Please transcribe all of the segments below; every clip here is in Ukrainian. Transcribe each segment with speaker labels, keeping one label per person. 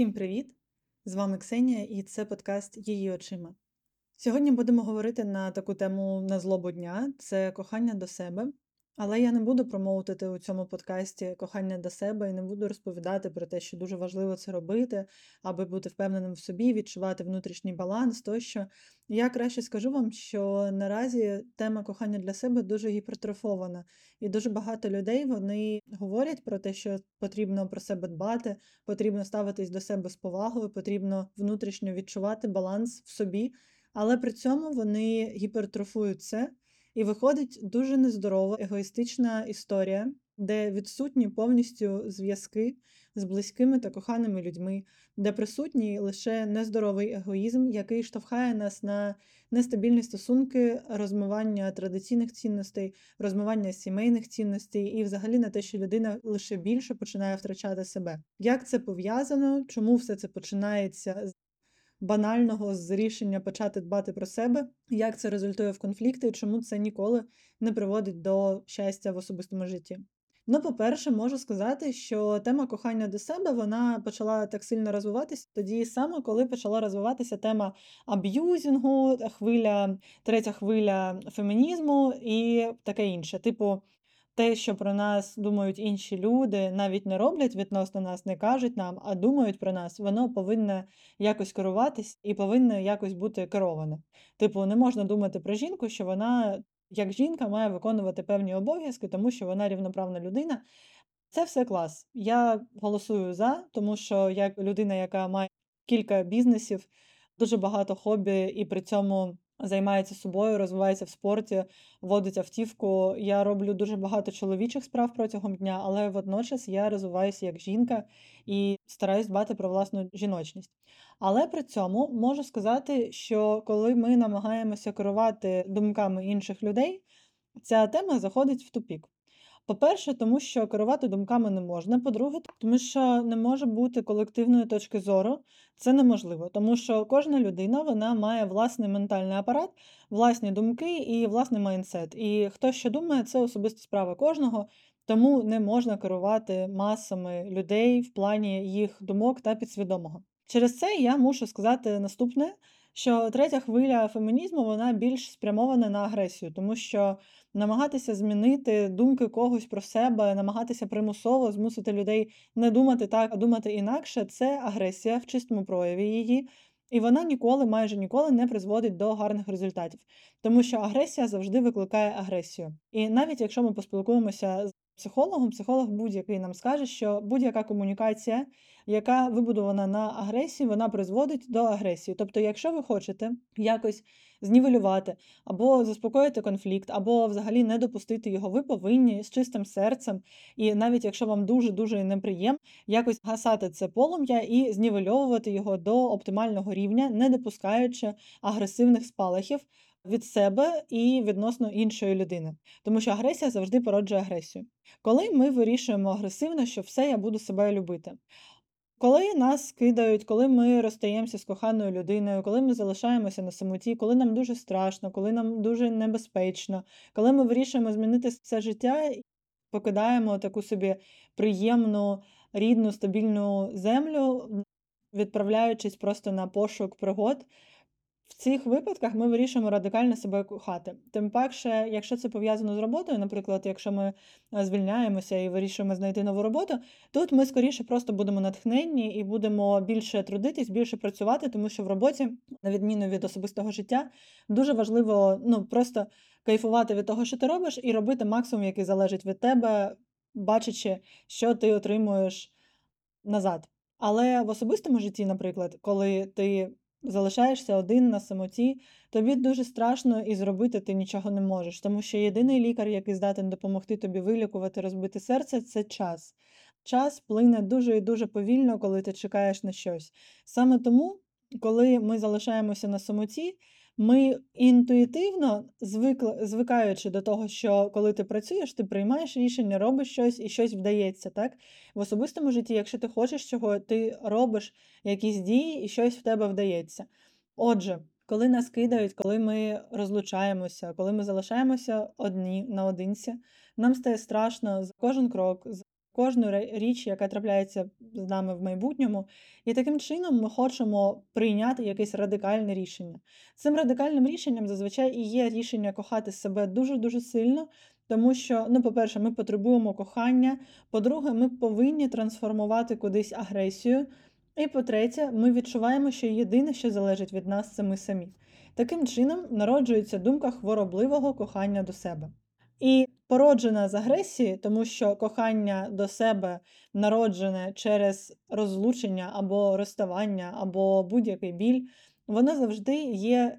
Speaker 1: Всім привіт! З вами Ксенія, і це подкаст Її очима. Сьогодні будемо говорити на таку тему на злобу дня це кохання до себе. Але я не буду промоутити у цьому подкасті кохання до себе і не буду розповідати про те, що дуже важливо це робити, аби бути впевненим в собі, відчувати внутрішній баланс тощо. Я краще скажу вам, що наразі тема кохання для себе дуже гіпертрофована, і дуже багато людей вони говорять про те, що потрібно про себе дбати, потрібно ставитись до себе з повагою, потрібно внутрішньо відчувати баланс в собі, але при цьому вони гіпертрофують це. І виходить дуже нездорова, егоїстична історія, де відсутні повністю зв'язки з близькими та коханими людьми, де присутній лише нездоровий егоїзм, який штовхає нас на нестабільні стосунки, розмивання традиційних цінностей, розмивання сімейних цінностей і, взагалі, на те, що людина лише більше починає втрачати себе. Як це пов'язано? Чому все це починається банального з рішення почати дбати про себе, як це результує в конфлікти і чому це ніколи не приводить до щастя в особистому житті. Ну, по-перше, можу сказати, що тема кохання до себе вона почала так сильно розвиватися тоді саме, коли почала розвиватися тема аб'юзінгу, хвиля, третя хвиля фемінізму і таке інше. Типу, те, що про нас думають інші люди, навіть не роблять відносно нас, не кажуть нам, а думають про нас, воно повинне якось керуватись і повинне якось бути кероване. Типу, не можна думати про жінку, що вона, як жінка, має виконувати певні обов'язки, тому що вона рівноправна людина. Це все клас. Я голосую за, тому що як людина, яка має кілька бізнесів, дуже багато хобі, і при цьому займається собою, розвивається в спорті, водить автівку. Я роблю дуже багато чоловічих справ протягом дня, але водночас я розвиваюся як жінка і стараюсь дбати про власну жіночність. Але при цьому можу сказати, що коли ми намагаємося керувати думками інших людей, ця тема заходить в тупік. По-перше, тому що керувати думками не можна. По-друге, тому що не може бути колективної точки зору. Це неможливо, тому що кожна людина вона має власний ментальний апарат, власні думки і власний майндсет. І хто що думає, це особиста справа кожного, тому не можна керувати масами людей в плані їх думок та підсвідомого. Через це я мушу сказати наступне що третя хвиля фемінізму вона більш спрямована на агресію, тому що намагатися змінити думки когось про себе, намагатися примусово змусити людей не думати так, а думати інакше це агресія в чистому прояві її. І вона ніколи, майже ніколи не призводить до гарних результатів, тому що агресія завжди викликає агресію. І навіть якщо ми поспілкуємося з психологом, психолог будь-який нам скаже, що будь-яка комунікація, яка вибудована на агресії, вона призводить до агресії. Тобто, якщо ви хочете якось знівелювати або заспокоїти конфлікт, або взагалі не допустити його, ви повинні з чистим серцем, і навіть якщо вам дуже-дуже неприємно, якось гасати це полум'я і знівельовувати його до оптимального рівня, не допускаючи агресивних спалахів від себе і відносно іншої людини, тому що агресія завжди породжує агресію. Коли ми вирішуємо агресивно, що все я буду себе любити. Коли нас кидають, коли ми розстаємося з коханою людиною, коли ми залишаємося на самоті, коли нам дуже страшно, коли нам дуже небезпечно, коли ми вирішуємо змінити це життя і покидаємо таку собі приємну, рідну, стабільну землю, відправляючись просто на пошук пригод, в цих випадках ми вирішуємо радикально себе кохати. Тим паче, якщо це пов'язано з роботою, наприклад, якщо ми е, звільняємося і вирішуємо знайти нову роботу, тут ми скоріше просто будемо натхненні і будемо більше трудитись, більше працювати, тому що в роботі, на відміну від особистого життя, дуже важливо ну просто кайфувати від того, що ти робиш, і робити максимум, який залежить від тебе, бачачи, що ти отримуєш назад. Але в особистому житті, наприклад, коли ти залишаєшся один на самоті, тобі дуже страшно і зробити ти нічого не можеш, тому що єдиний лікар, який здатен допомогти тобі вилікувати, розбити серце, це час. Час плине дуже і дуже повільно, коли ти чекаєш на щось. Саме тому, коли ми залишаємося на самоті, ми інтуїтивно, звикаючи до того, що коли ти працюєш, ти приймаєш рішення, робиш щось і щось вдається. так? В особистому житті, якщо ти хочеш чого, ти робиш якісь дії і щось в тебе вдається. Отже, коли нас кидають, коли ми розлучаємося, коли ми залишаємося одні наодинці, нам стає страшно за кожен крок, кожну річ, яка трапляється з нами в майбутньому. І таким чином ми хочемо прийняти якесь радикальне рішення. Цим радикальним рішенням зазвичай і є рішення кохати себе дуже-дуже сильно, тому що, ну, по-перше, ми потребуємо кохання. По-друге, ми повинні трансформувати кудись агресію. І по-третє, ми відчуваємо, що єдине, що залежить від нас, це ми самі. Таким чином народжується думка хворобливого кохання до себе. І породжена з агресії, тому що кохання до себе народжене через розлучення або розставання, або будь-який біль, воно завжди є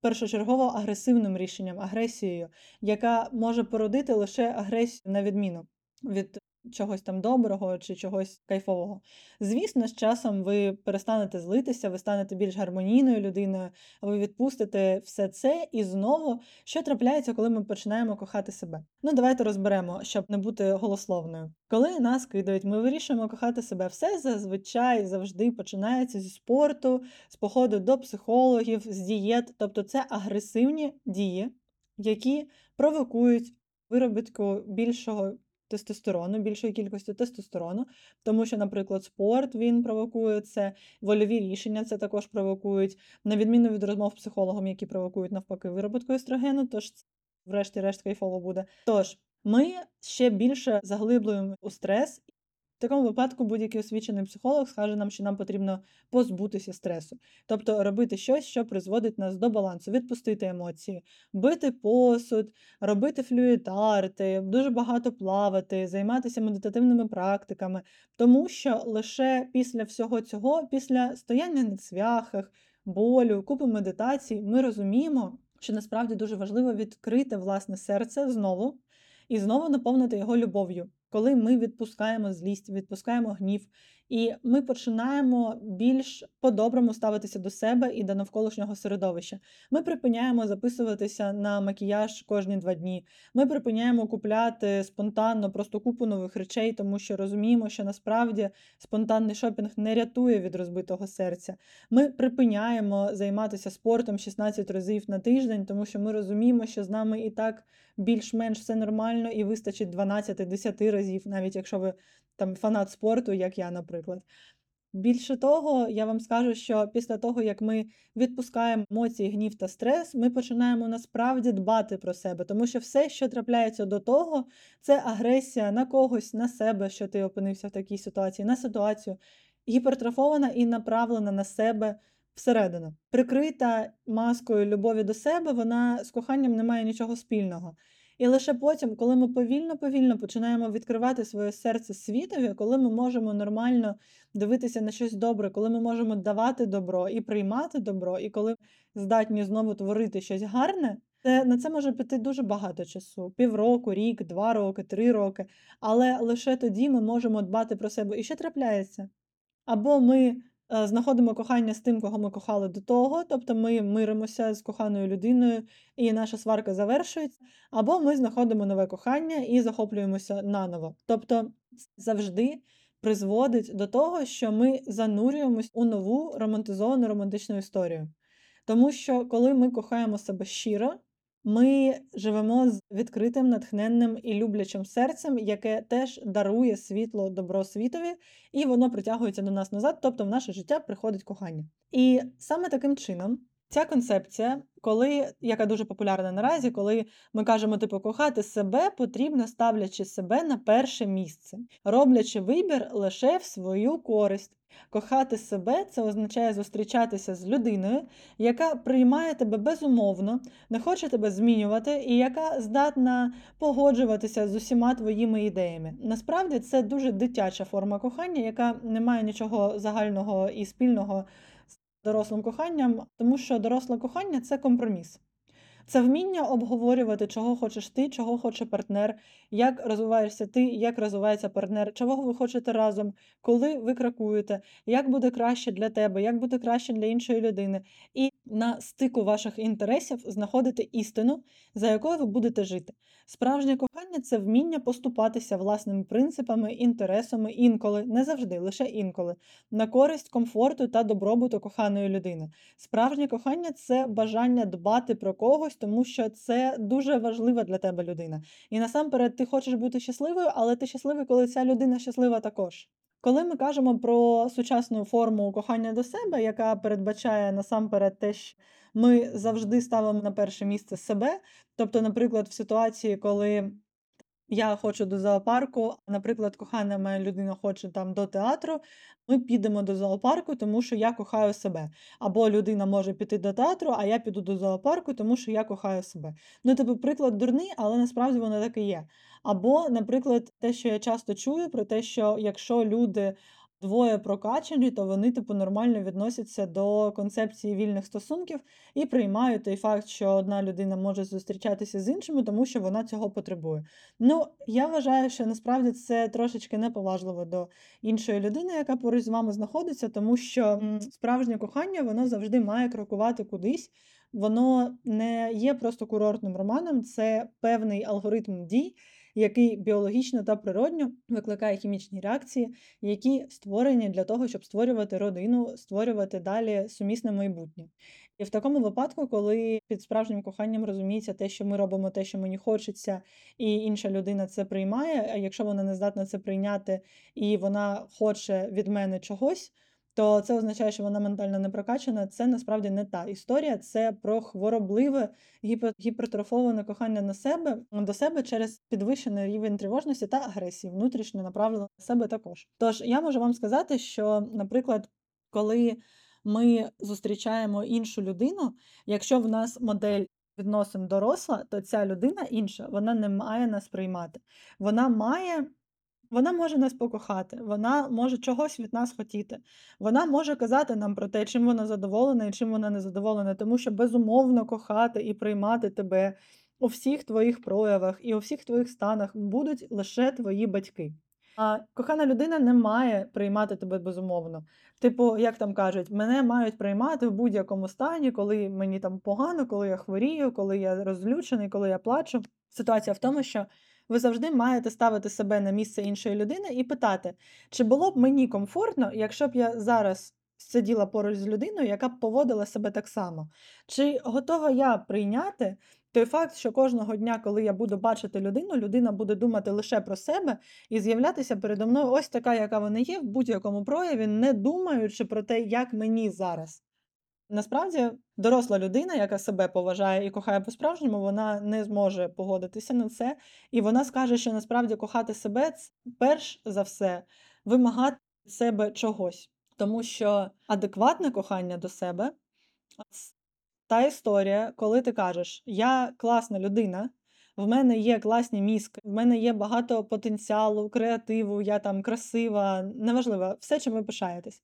Speaker 1: першочергово агресивним рішенням, агресією, яка може породити лише агресію на відміну від чогось там доброго чи чогось кайфового. Звісно, з часом ви перестанете злитися, ви станете більш гармонійною людиною, ви відпустите все це і знову, що трапляється, коли ми починаємо кохати себе. Ну, давайте розберемо, щоб не бути голословною. Коли нас кидають, ми вирішуємо кохати себе. Все зазвичай завжди починається зі спорту, з походу до психологів, з дієт, тобто це агресивні дії, які провокують виробітку більшого тестостерону, більшої кількості тестостерону, тому що, наприклад, спорт він провокує це, вольові рішення це також провокують, на відміну від розмов з психологом, які провокують навпаки вироботку естрогену, тож врешті-решт кайфово буде. Тож ми ще більше заглиблюємо у стрес. Такому випадку будь-який освічений психолог скаже нам, що нам потрібно позбутися стресу, тобто робити щось, що призводить нас до балансу, відпустити емоції, бити посуд, робити флюїд-арти, дуже багато плавати, займатися медитативними практиками, тому що лише після всього цього, після стояння на цвяхах, болю, купи медитацій, ми розуміємо, що насправді дуже важливо відкрити власне серце знову і знову наповнити його любов'ю коли ми відпускаємо злість, відпускаємо гнів, і ми починаємо більш по-доброму ставитися до себе і до навколишнього середовища. Ми припиняємо записуватися на макіяж кожні два дні. Ми припиняємо купляти спонтанно просто купу нових речей, тому що розуміємо, що насправді спонтанний шопінг не рятує від розбитого серця. Ми припиняємо займатися спортом 16 разів на тиждень, тому що ми розуміємо, що з нами і так більш-менш все нормально і вистачить 12-10 разів, навіть якщо ви там фанат спорту, як я, наприклад. Більше того, я вам скажу, що після того, як ми відпускаємо емоції, гнів та стрес, ми починаємо насправді дбати про себе, тому що все, що трапляється до того, це агресія на когось, на себе, що ти опинився в такій ситуації, на ситуацію, гіпертрофована і направлена на себе всередину. Прикрита маскою любові до себе, вона з коханням не має нічого спільного. І лише потім, коли ми повільно-повільно починаємо відкривати своє серце світові, коли ми можемо нормально дивитися на щось добре, коли ми можемо давати добро і приймати добро, і коли здатні знову творити щось гарне, це на це може піти дуже багато часу: півроку, рік, два роки, три роки. Але лише тоді ми можемо дбати про себе. І що трапляється? Або ми знаходимо кохання з тим, кого ми кохали до того, тобто ми миримося з коханою людиною, і наша сварка завершується, або ми знаходимо нове кохання і захоплюємося наново. Тобто завжди призводить до того, що ми занурюємось у нову романтизовану романтичну історію. Тому що коли ми кохаємо себе щиро, ми живемо з відкритим, натхненним і люблячим серцем, яке теж дарує світло добро світові, і воно притягується до нас назад, тобто в наше життя приходить кохання. І саме таким чином ця концепція, коли яка дуже популярна наразі, коли ми кажемо, типу, кохати себе потрібно ставлячи себе на перше місце, роблячи вибір лише в свою користь. Кохати себе це означає зустрічатися з людиною, яка приймає тебе безумовно, не хоче тебе змінювати, і яка здатна погоджуватися з усіма твоїми ідеями. Насправді це дуже дитяча форма кохання, яка не має нічого загального і спільного дорослим коханням, тому що доросле кохання це компроміс. Це вміння обговорювати, чого хочеш ти, чого хоче партнер, як розвиваєшся ти, як розвивається партнер, чого ви хочете разом, коли ви кракуєте, як буде краще для тебе, як буде краще для іншої людини. І на стику ваших інтересів знаходити істину, за якою ви будете жити. Справжнє кохання це вміння поступатися власними принципами, інтересами інколи, не завжди, лише інколи, на користь комфорту та добробуту коханої людини. Справжнє кохання це бажання дбати про когось, тому що це дуже важлива для тебе людина. І насамперед ти хочеш бути щасливою, але ти щасливий, коли ця людина щаслива також. Коли ми кажемо про сучасну форму кохання до себе, яка передбачає насамперед те, що ми завжди ставимо на перше місце себе. Тобто, наприклад, в ситуації, коли я хочу до зоопарку, наприклад, кохана моя людина хоче там до театру, ми підемо до зоопарку, тому що я кохаю себе. Або людина може піти до театру, а я піду до зоопарку, тому що я кохаю себе. Ну, типу, приклад дурний, але насправді воно так і є. Або, наприклад, те, що я часто чую, про те, що якщо люди двоє прокачані, то вони, типу, нормально відносяться до концепції вільних стосунків і приймають той факт, що одна людина може зустрічатися з іншими, тому що вона цього потребує. Ну, я вважаю, що насправді це трошечки неповажливо до іншої людини, яка поруч з вами знаходиться, тому що справжнє кохання воно завжди має крокувати кудись. Воно не є просто курортним романом, це певний алгоритм дій, який біологічно та природньо викликає хімічні реакції, які створені для того, щоб створювати родину, створювати далі сумісне майбутнє. І в такому випадку, коли під справжнім коханням розуміється те, що ми робимо те, що мені хочеться, і інша людина це приймає. А якщо вона не здатна це прийняти і вона хоче від мене чогось, то це означає, що вона ментально не прокачана. Це насправді не та історія, це про хворобливе гіпертрофоване кохання на себе до себе через підвищений рівень тривожності та агресії, внутрішньо направлено на себе також. Тож я можу вам сказати, що, наприклад, коли ми зустрічаємо іншу людину, якщо в нас модель відносин доросла, то ця людина інша, вона не має нас приймати. Вона має вона може нас покохати, вона може чогось від нас хотіти. Вона може казати нам про те, чим вона задоволена і чим вона не задоволена, тому що безумовно кохати і приймати тебе у всіх твоїх проявах і у всіх твоїх станах будуть лише твої батьки. А кохана людина не має приймати тебе безумовно. Типу, як там кажуть, мене мають приймати в будь-якому стані, коли мені там погано, коли я хворію, коли я розлючений, коли я плачу. Ситуація в тому, що ви завжди маєте ставити себе на місце іншої людини і питати, чи було б мені комфортно, якщо б я зараз сиділа поруч з людиною, яка б поводила себе так само? Чи готова я прийняти той факт, що кожного дня, коли я буду бачити людину, людина буде думати лише про себе і з'являтися передо мною ось така, яка вона є, в будь-якому прояві, не думаючи про те, як мені зараз. Насправді, доросла людина, яка себе поважає і кохає по-справжньому, вона не зможе погодитися на це. І вона скаже, що насправді кохати себе перш за все вимагати себе чогось. Тому що адекватне кохання до себе та історія, коли ти кажеш, я класна людина, в мене є класні мізки, в мене є багато потенціалу, креативу, я там красива, неважливо, все, чим ви пишаєтесь.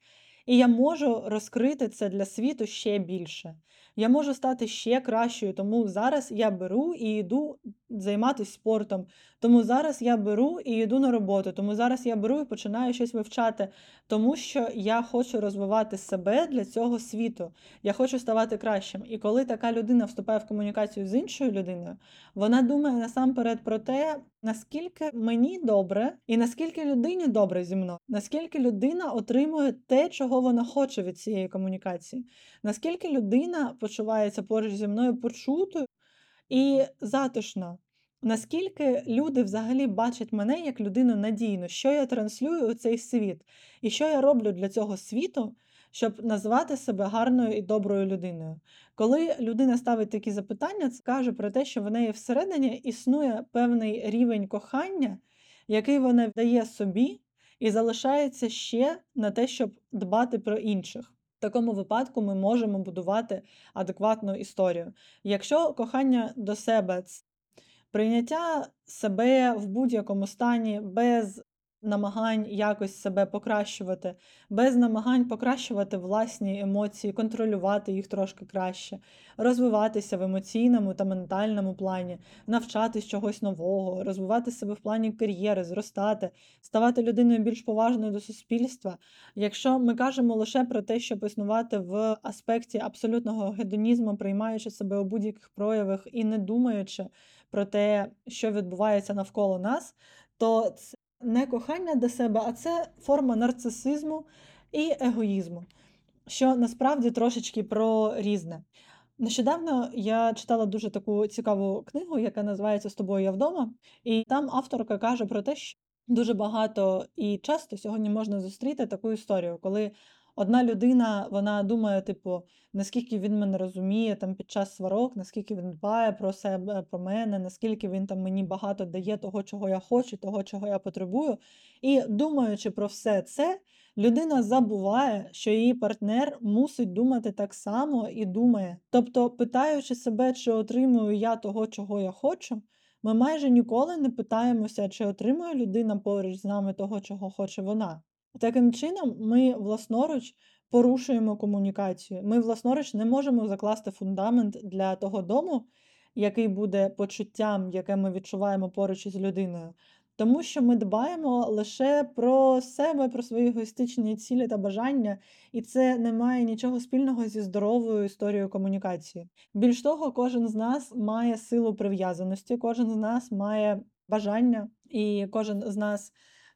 Speaker 1: І я можу розкрити це для світу ще більше. Я можу стати ще кращою, тому зараз я беру і йду займатися спортом. Тому зараз я беру і йду на роботу. Тому зараз я беру і починаю щось вивчати, тому що я хочу розвивати себе для цього світу. Я хочу ставати кращим. І коли така людина вступає в комунікацію з іншою людиною, вона думає насамперед про те, наскільки мені добре, і наскільки людині добре зі мною, наскільки людина отримує те, чого вона хоче від цієї комунікації, наскільки людина почувається поруч зі мною почутою і затишно. Наскільки люди взагалі бачать мене як людину надійну, що я транслюю у цей світ, і що я роблю для цього світу, щоб назвати себе гарною і доброю людиною. Коли людина ставить такі запитання, це каже про те, що в неї всередині існує певний рівень кохання, який вона дає собі, і залишається ще на те, щоб дбати про інших. В такому випадку ми можемо будувати адекватну історію. Якщо кохання до себе прийняття себе в будь-якому стані без намагань якось себе покращувати, без намагань покращувати власні емоції, контролювати їх трошки краще, розвиватися в емоційному та ментальному плані, навчатись чогось нового, розвивати себе в плані кар'єри, зростати, ставати людиною більш поважною до суспільства. Якщо ми кажемо лише про те, щоб існувати в аспекті абсолютного гедонізму, приймаючи себе у будь-яких проявах і не думаючи про те, що відбувається навколо нас, то це не кохання до себе, а це форма нарцисизму і егоїзму, що насправді трошечки про різне. Нещодавно я читала дуже таку цікаву книгу, яка називається З тобою я вдома, і там авторка каже про те, що дуже багато і часто сьогодні можна зустріти таку історію, коли одна людина вона думає, типу, наскільки він мене розуміє там під час сварок, наскільки він дбає про себе, про мене, наскільки він там мені багато дає того, чого я хочу, того, чого я потребую. І думаючи про все це, людина забуває, що її партнер мусить думати так само і думає. Тобто, питаючи себе, чи отримую я того, чого я хочу. Ми майже ніколи не питаємося, чи отримує людина поруч з нами того, чого хоче вона. Таким чином, ми власноруч порушуємо комунікацію. Ми власноруч не можемо закласти фундамент для того дому, який буде почуттям, яке ми відчуваємо поруч із людиною. Тому що ми дбаємо лише про себе, про свої егоїстичні цілі та бажання, і це не має нічого спільного зі здоровою історією комунікації. Більш того, кожен з нас має силу прив'язаності, кожен з нас має бажання, і кожен з нас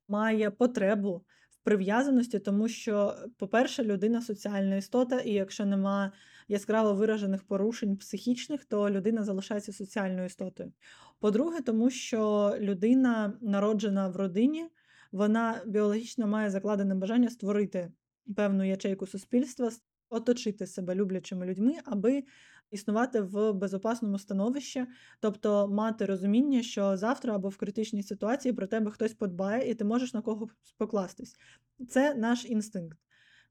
Speaker 1: має потребу прив'язаності, тому що, по-перше, людина соціальна істота, і якщо нема яскраво виражених порушень психічних, то людина залишається соціальною істотою. По-друге, тому що людина, народжена в родині, вона біологічно має закладене бажання створити певну ячейку суспільства, оточити себе люблячими людьми, аби існувати в безопасному становищі, тобто мати розуміння, що завтра або в критичній ситуації про тебе хтось подбає, і ти можеш на когось покластись. Це наш інстинкт.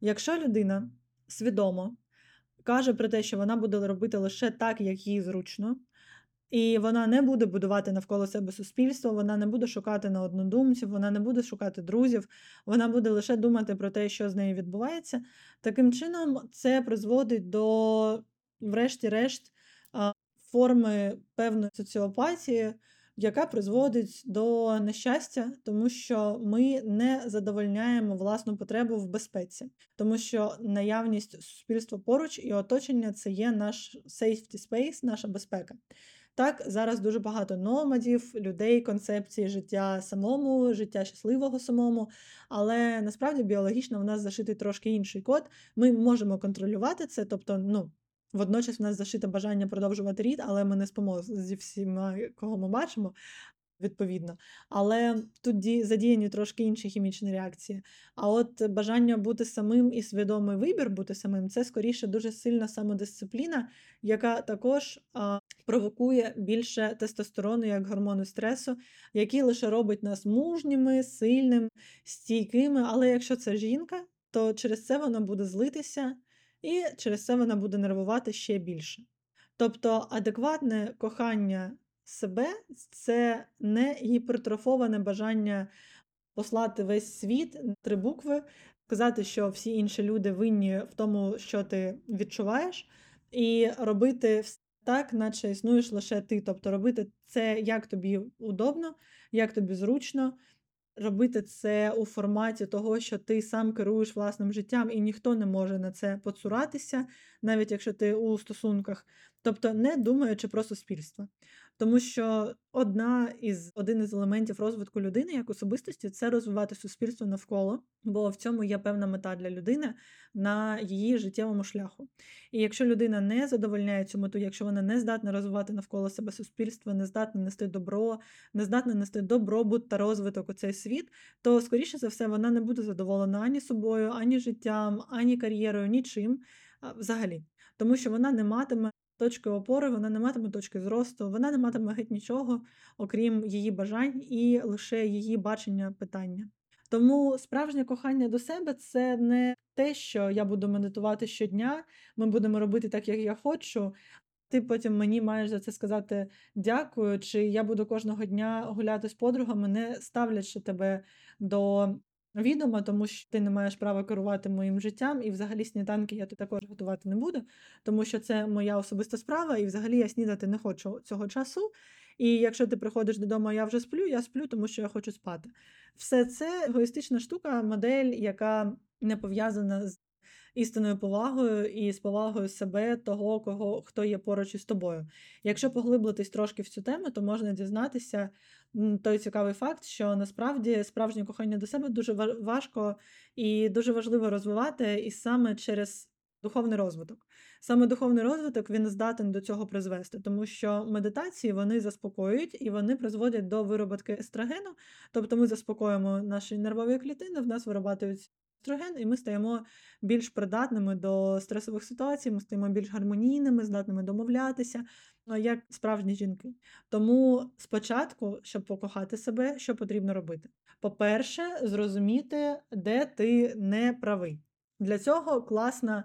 Speaker 1: Якщо людина свідомо каже про те, що вона буде робити лише так, як їй зручно, і вона не буде будувати навколо себе суспільство, вона не буде шукати на однодумців, вона не буде шукати друзів, вона буде лише думати про те, що з нею відбувається. Таким чином, це призводить до, врешті-решт, форми певної соціопатії, яка призводить до нещастя, тому що ми не задовольняємо власну потребу в безпеці, тому що наявність суспільства поруч і оточення це є наш safety space, наша безпека. Так, зараз дуже багато номадів, людей, концепції життя самому, життя щасливого самому, але насправді біологічно в нас зашитий трошки інший код. Ми можемо контролювати це, тобто, ну. Водночас в нас зашите бажання продовжувати рід, але ми не спимо зі всіма, кого ми бачимо відповідно. Але тут задіяні трошки інші хімічні реакції. А от бажання бути самим і свідомий вибір бути самим це скоріше дуже сильна самодисципліна, яка також а, провокує більше тестостерону як гормону стресу, який лише робить нас мужніми, сильними, стійкими. Але якщо це жінка, то через це вона буде злитися. І через це вона буде нервувати ще більше. Тобто адекватне кохання себе це не гіпертрофоване бажання послати весь світ три букви, сказати, що всі інші люди винні в тому, що ти відчуваєш, і робити все так, наче існуєш лише ти. Тобто робити це як тобі удобно, як тобі зручно. Робити це у форматі того, що ти сам керуєш власним життям, і ніхто не може на це поцуратися, навіть якщо ти у стосунках, тобто не думаючи про суспільство. Тому що одна із один із елементів розвитку людини як особистості це розвивати суспільство навколо, бо в цьому є певна мета для людини на її життєвому шляху. І якщо людина не задовольняє цю мету, якщо вона не здатна розвивати навколо себе суспільство, не здатна нести добро, не здатна нести добробут та розвиток у цей світ, то скоріше за все вона не буде задоволена ані собою, ані життям, ані кар'єрою, нічим взагалі, тому що вона не матиме точки опори, вона не матиме точки зросту, вона не матиме геть нічого, окрім її бажань і лише її бачення питання. Тому справжнє кохання до себе це не те, що я буду медитувати щодня, ми будемо робити так, як я хочу. ти потім мені маєш за це сказати дякую, чи я буду кожного дня гуляти з подругами, не ставлячи тебе до відома, тому що ти не маєш права керувати моїм життям, і взагалі сніданки я тут також готувати не буду, тому що це моя особиста справа, і взагалі я снідати не хочу цього часу. І якщо ти приходиш додому, я вже сплю, я сплю, тому що я хочу спати. Все це егоїстична штука, модель, яка не пов'язана з істинною повагою і з повагою себе, того, кого хто є поруч із тобою. Якщо поглиблитись трошки в цю тему, то можна дізнатися той цікавий факт, що насправді справжнє кохання до себе дуже важко і дуже важливо розвивати, і саме через духовний розвиток. Саме духовний розвиток він здатен до цього призвести, тому що медитації вони заспокоюють і вони призводять до вироботки естрогену, тобто ми заспокоїмо наші нервові клітини, в нас виробляють естроген, і ми стаємо більш придатними до стресових ситуацій, ми стаємо більш гармонійними, здатними домовлятися, ну, як справжні жінки. Тому спочатку, щоб покохати себе, що потрібно робити? По-перше, зрозуміти, де ти не правий. Для цього класно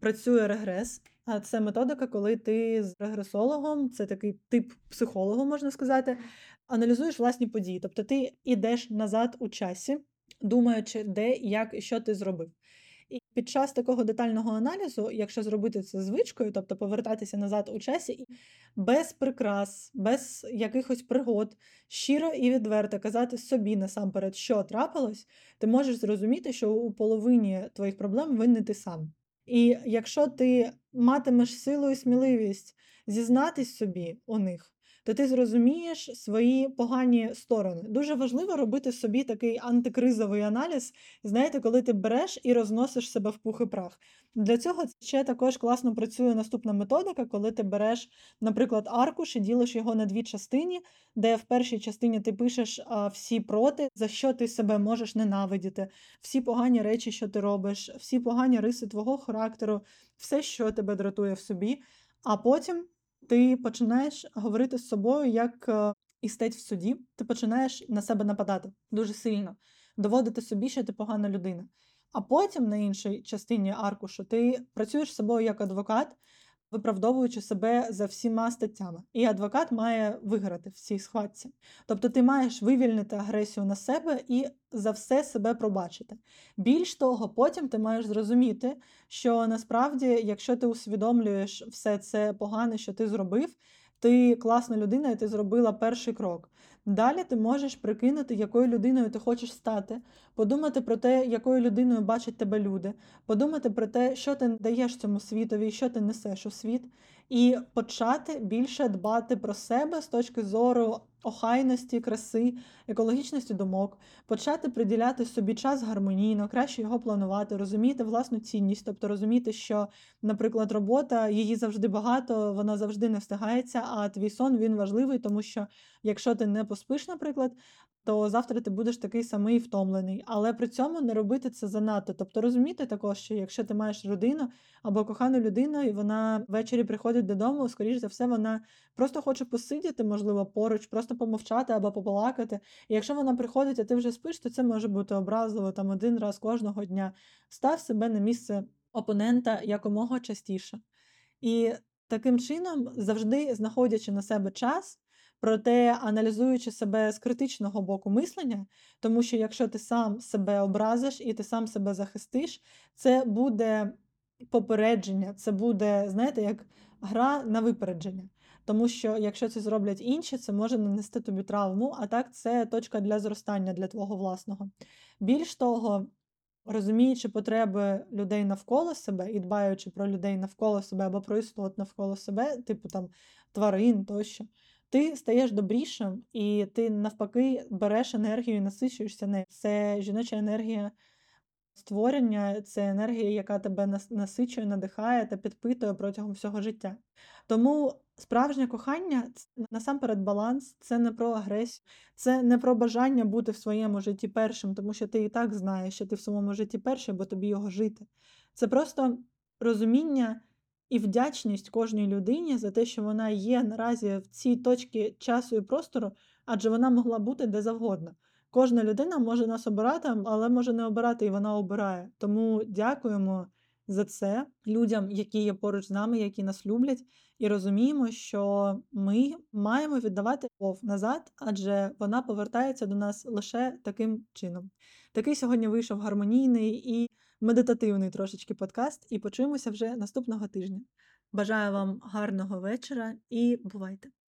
Speaker 1: працює регрес. А це методика, коли ти з регресологом, це такий тип психолога, можна сказати, аналізуєш власні події. Тобто ти йдеш назад у часі, думаючи, де, як і що ти зробив. І під час такого детального аналізу, якщо зробити це звичкою, тобто повертатися назад у часі, без прикрас, без якихось пригод, щиро і відверто казати собі насамперед, що трапилось, ти можеш зрозуміти, що у половині твоїх проблем винний ти сам. І якщо ти матимеш силу і сміливість зізнатись собі у них, то ти зрозумієш свої погані сторони. Дуже важливо робити собі такий антикризовий аналіз, знаєте, коли ти береш і розносиш себе в пух і прах. Для цього ще також класно працює наступна методика, коли ти береш, наприклад, аркуш і ділиш його на дві частини, де в першій частині ти пишеш всі проти, за що ти себе можеш ненавидіти, всі погані речі, що ти робиш, всі погані риси твого характеру, все, що тебе дратує в собі. А потім ти починаєш говорити з собою як е, істець в суді, ти починаєш на себе нападати дуже сильно, доводити собі, що ти погана людина. А потім на іншій частині аркушу ти працюєш з собою як адвокат, виправдовуючи себе за всіма статтями. І адвокат має виграти в цій схватці. Тобто ти маєш вивільнити агресію на себе і за все себе пробачити. Більш того, потім ти маєш зрозуміти, що насправді, якщо ти усвідомлюєш все це погане, що ти зробив, ти класна людина, і ти зробила перший крок. Далі ти можеш прикинути, якою людиною ти хочеш стати, подумати про те, якою людиною бачать тебе люди, подумати про те, що ти даєш цьому світові, що ти несеш у світ, і почати більше дбати про себе з точки зору охайності, краси, екологічності думок, почати приділяти собі час гармонійно, краще його планувати, розуміти власну цінність, тобто розуміти, що, наприклад, робота її завжди багато, вона завжди не встигається, а твій сон він важливий, тому що якщо ти не поспиш, наприклад, то завтра ти будеш такий самий втомлений. Але при цьому не робити це занадто. Тобто розуміти також, що якщо ти маєш родину або кохану людину, і вона ввечері приходить додому, скоріш за все, вона просто хоче посидіти, можливо, поруч, просто помовчати або поплакати. І якщо вона приходить, а ти вже спиш, то це може бути образливо там один раз кожного дня. Став себе на місце опонента якомога частіше. І таким чином, завжди знаходячи на себе час. Проте аналізуючи себе з критичного боку мислення, тому що якщо ти сам себе образиш і ти сам себе захистиш, це буде попередження, це буде, знаєте, як гра на випередження. Тому що якщо це зроблять інші, це може нанести тобі травму, а так це точка для зростання для твого власного. Більш того, розуміючи потреби людей навколо себе і дбаючи про людей навколо себе або про істот навколо себе, типу там тварин тощо ти стаєш добрішим, і ти навпаки береш енергію і насичуєшся нею. Це жіноча енергія створення, це енергія, яка тебе насичує, надихає та підпитує протягом всього життя. Тому справжнє кохання це насамперед баланс, це не про агресію, це не про бажання бути в своєму житті першим, тому що ти і так знаєш, що ти в своєму житті перший, бо тобі його жити. Це просто розуміння і вдячність кожній людині за те, що вона є наразі в цій точці часу і простору, адже вона могла бути де завгодно. Кожна людина може нас обирати, але може не обирати, і вона обирає. Тому дякуємо за це людям, які є поруч з нами, які нас люблять, і розуміємо, що ми маємо віддавати любов назад, адже вона повертається до нас лише таким чином. Такий сьогодні вийшов гармонійний і медитативний трошечки подкаст, і почуємося вже наступного тижня. Бажаю вам гарного вечора і бувайте!